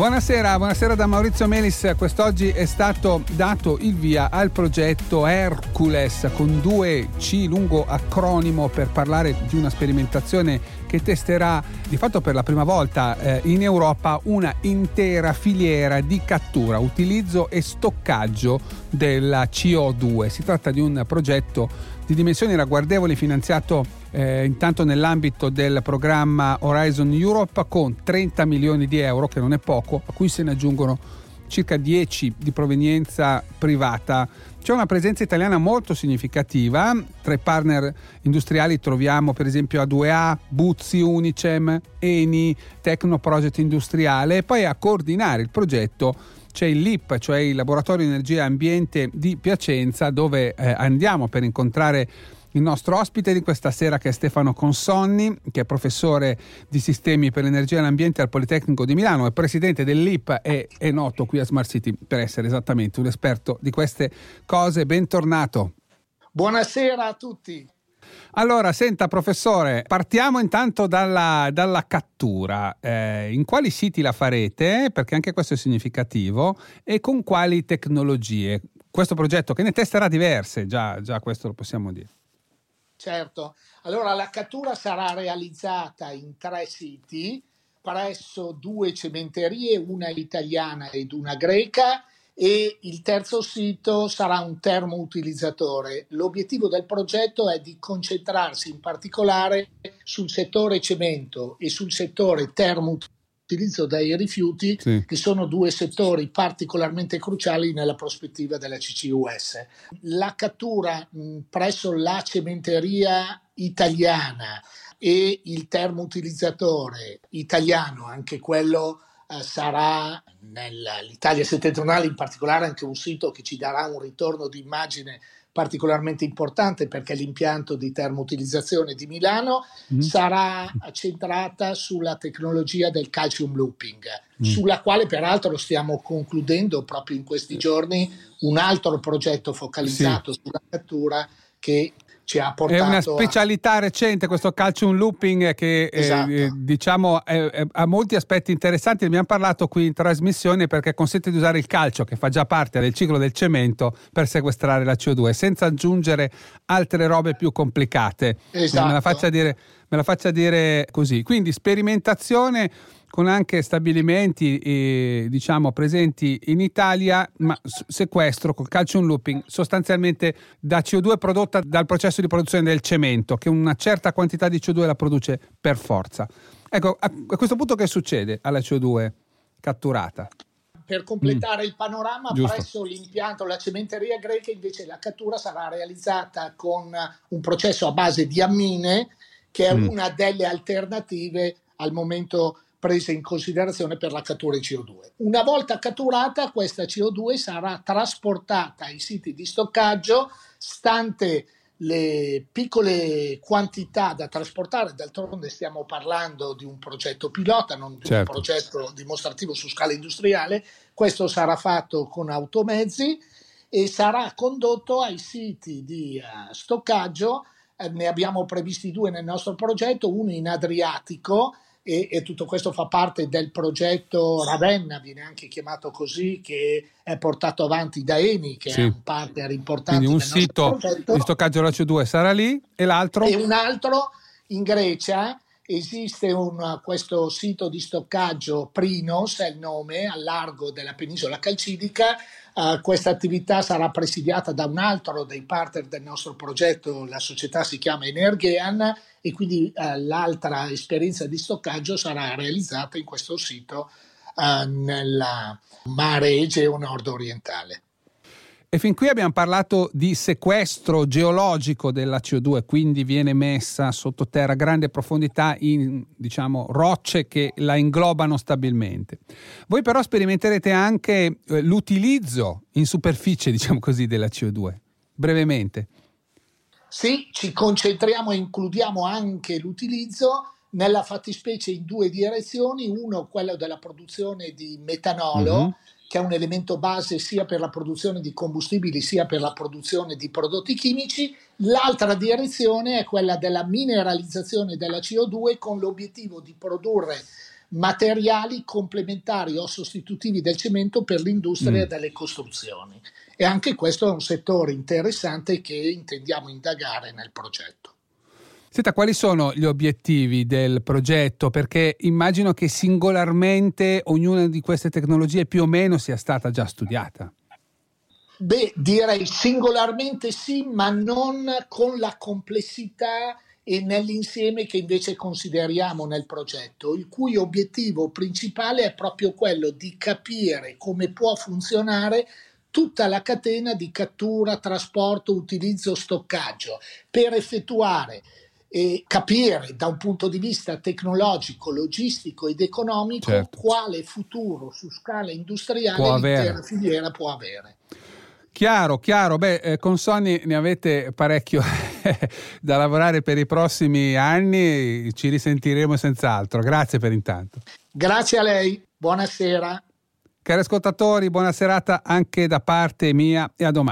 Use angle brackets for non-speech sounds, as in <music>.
Buonasera, buonasera da Maurizio Melis. Quest'oggi è stato dato il via al progetto Hercules con due C lungo acronimo per parlare di una sperimentazione che testerà di fatto per la prima volta eh, in Europa una intera filiera di cattura, utilizzo e stoccaggio della CO2. Si tratta di un progetto di dimensioni ragguardevoli finanziato eh, intanto nell'ambito del programma Horizon Europe con 30 milioni di euro, che non è poco, a cui se ne aggiungono circa 10 di provenienza privata. C'è una presenza italiana molto significativa, tra i partner industriali troviamo per esempio A2A, Buzzi, Unicem, Eni, Tecnoproject Industriale e poi a coordinare il progetto c'è il LIP, cioè il Laboratorio Energia e Ambiente di Piacenza, dove eh, andiamo per incontrare il nostro ospite di questa sera che è Stefano Consonni, che è professore di sistemi per l'energia e l'ambiente al Politecnico di Milano, è presidente dell'IP e è noto qui a Smart City per essere esattamente un esperto di queste cose. Bentornato. Buonasera a tutti. Allora, senta professore, partiamo intanto dalla, dalla cattura. Eh, in quali siti la farete? Perché anche questo è significativo. E con quali tecnologie? Questo progetto che ne testerà diverse, già, già questo lo possiamo dire. Certo, allora la cattura sarà realizzata in tre siti presso due cementerie, una italiana ed una greca e il terzo sito sarà un termoutilizzatore. L'obiettivo del progetto è di concentrarsi in particolare sul settore cemento e sul settore termoutilizzatore utilizzo dei rifiuti, sì. che sono due settori particolarmente cruciali nella prospettiva della CCUS. La cattura mh, presso la cementeria italiana e il termoutilizzatore italiano, anche quello sarà nell'Italia settentrionale in particolare anche un sito che ci darà un ritorno di immagine particolarmente importante perché l'impianto di termoutilizzazione di Milano mm. sarà centrata sulla tecnologia del calcium looping, mm. sulla quale peraltro stiamo concludendo proprio in questi giorni un altro progetto focalizzato sì. sulla cattura che ci ha portato. È una specialità a... recente questo calcium looping che eh, esatto. eh, diciamo è, ha molti aspetti interessanti. Ne abbiamo parlato qui in trasmissione perché consente di usare il calcio che fa già parte del ciclo del cemento per sequestrare la CO2 senza aggiungere altre robe più complicate. Esatto. Me la faccia dire, me la faccia dire così. Quindi sperimentazione con anche stabilimenti eh, diciamo presenti in Italia, ma sequestro col calcium looping sostanzialmente da CO2 prodotta dal processo di produzione del cemento, che una certa quantità di CO2 la produce per forza. Ecco, a, a questo punto che succede alla CO2 catturata? Per completare mm. il panorama, Giusto. presso l'impianto, la cementeria greca invece la cattura sarà realizzata con un processo a base di ammine, che è mm. una delle alternative al momento prese in considerazione per la cattura di CO2. Una volta catturata, questa CO2 sarà trasportata ai siti di stoccaggio, stante le piccole quantità da trasportare, d'altronde stiamo parlando di un progetto pilota, non di certo. un progetto dimostrativo su scala industriale, questo sarà fatto con automezzi e sarà condotto ai siti di uh, stoccaggio, eh, ne abbiamo previsti due nel nostro progetto, uno in Adriatico, e, e, tutto questo fa parte del progetto Ravenna, viene anche chiamato così, che è portato avanti da Eni, che sì. è un partner importante. Quindi un sito di stoccaggio della CO2 sarà lì e l'altro? E un altro in Grecia esiste un, questo sito di stoccaggio Prinos, è il nome, al largo della penisola calcidica. Uh, questa attività sarà presidiata da un altro dei partner del nostro progetto, la società si chiama Energean e quindi uh, l'altra esperienza di stoccaggio sarà realizzata in questo sito uh, nel mare Egeo nord-orientale. E fin qui abbiamo parlato di sequestro geologico della CO2, quindi viene messa sottoterra a grande profondità in diciamo, rocce che la inglobano stabilmente. Voi però sperimenterete anche eh, l'utilizzo in superficie, diciamo così, della CO2. Brevemente. Sì, ci concentriamo e includiamo anche l'utilizzo nella fattispecie in due direzioni, uno quello della produzione di metanolo, mm-hmm che è un elemento base sia per la produzione di combustibili sia per la produzione di prodotti chimici. L'altra direzione è quella della mineralizzazione della CO2 con l'obiettivo di produrre materiali complementari o sostitutivi del cemento per l'industria mm. delle costruzioni. E anche questo è un settore interessante che intendiamo indagare nel progetto. Senta, quali sono gli obiettivi del progetto? Perché immagino che singolarmente ognuna di queste tecnologie più o meno sia stata già studiata. Beh, direi singolarmente sì, ma non con la complessità e nell'insieme che invece consideriamo nel progetto, il cui obiettivo principale è proprio quello di capire come può funzionare tutta la catena di cattura, trasporto, utilizzo, stoccaggio per effettuare e capire da un punto di vista tecnologico, logistico ed economico certo. quale futuro su scala industriale può l'intera avere. filiera può avere. Chiaro, chiaro. Beh, eh, con Sony ne avete parecchio <laughs> da lavorare per i prossimi anni, ci risentiremo senz'altro. Grazie per intanto. Grazie a lei, buonasera. Cari ascoltatori, buona serata anche da parte mia e a domani.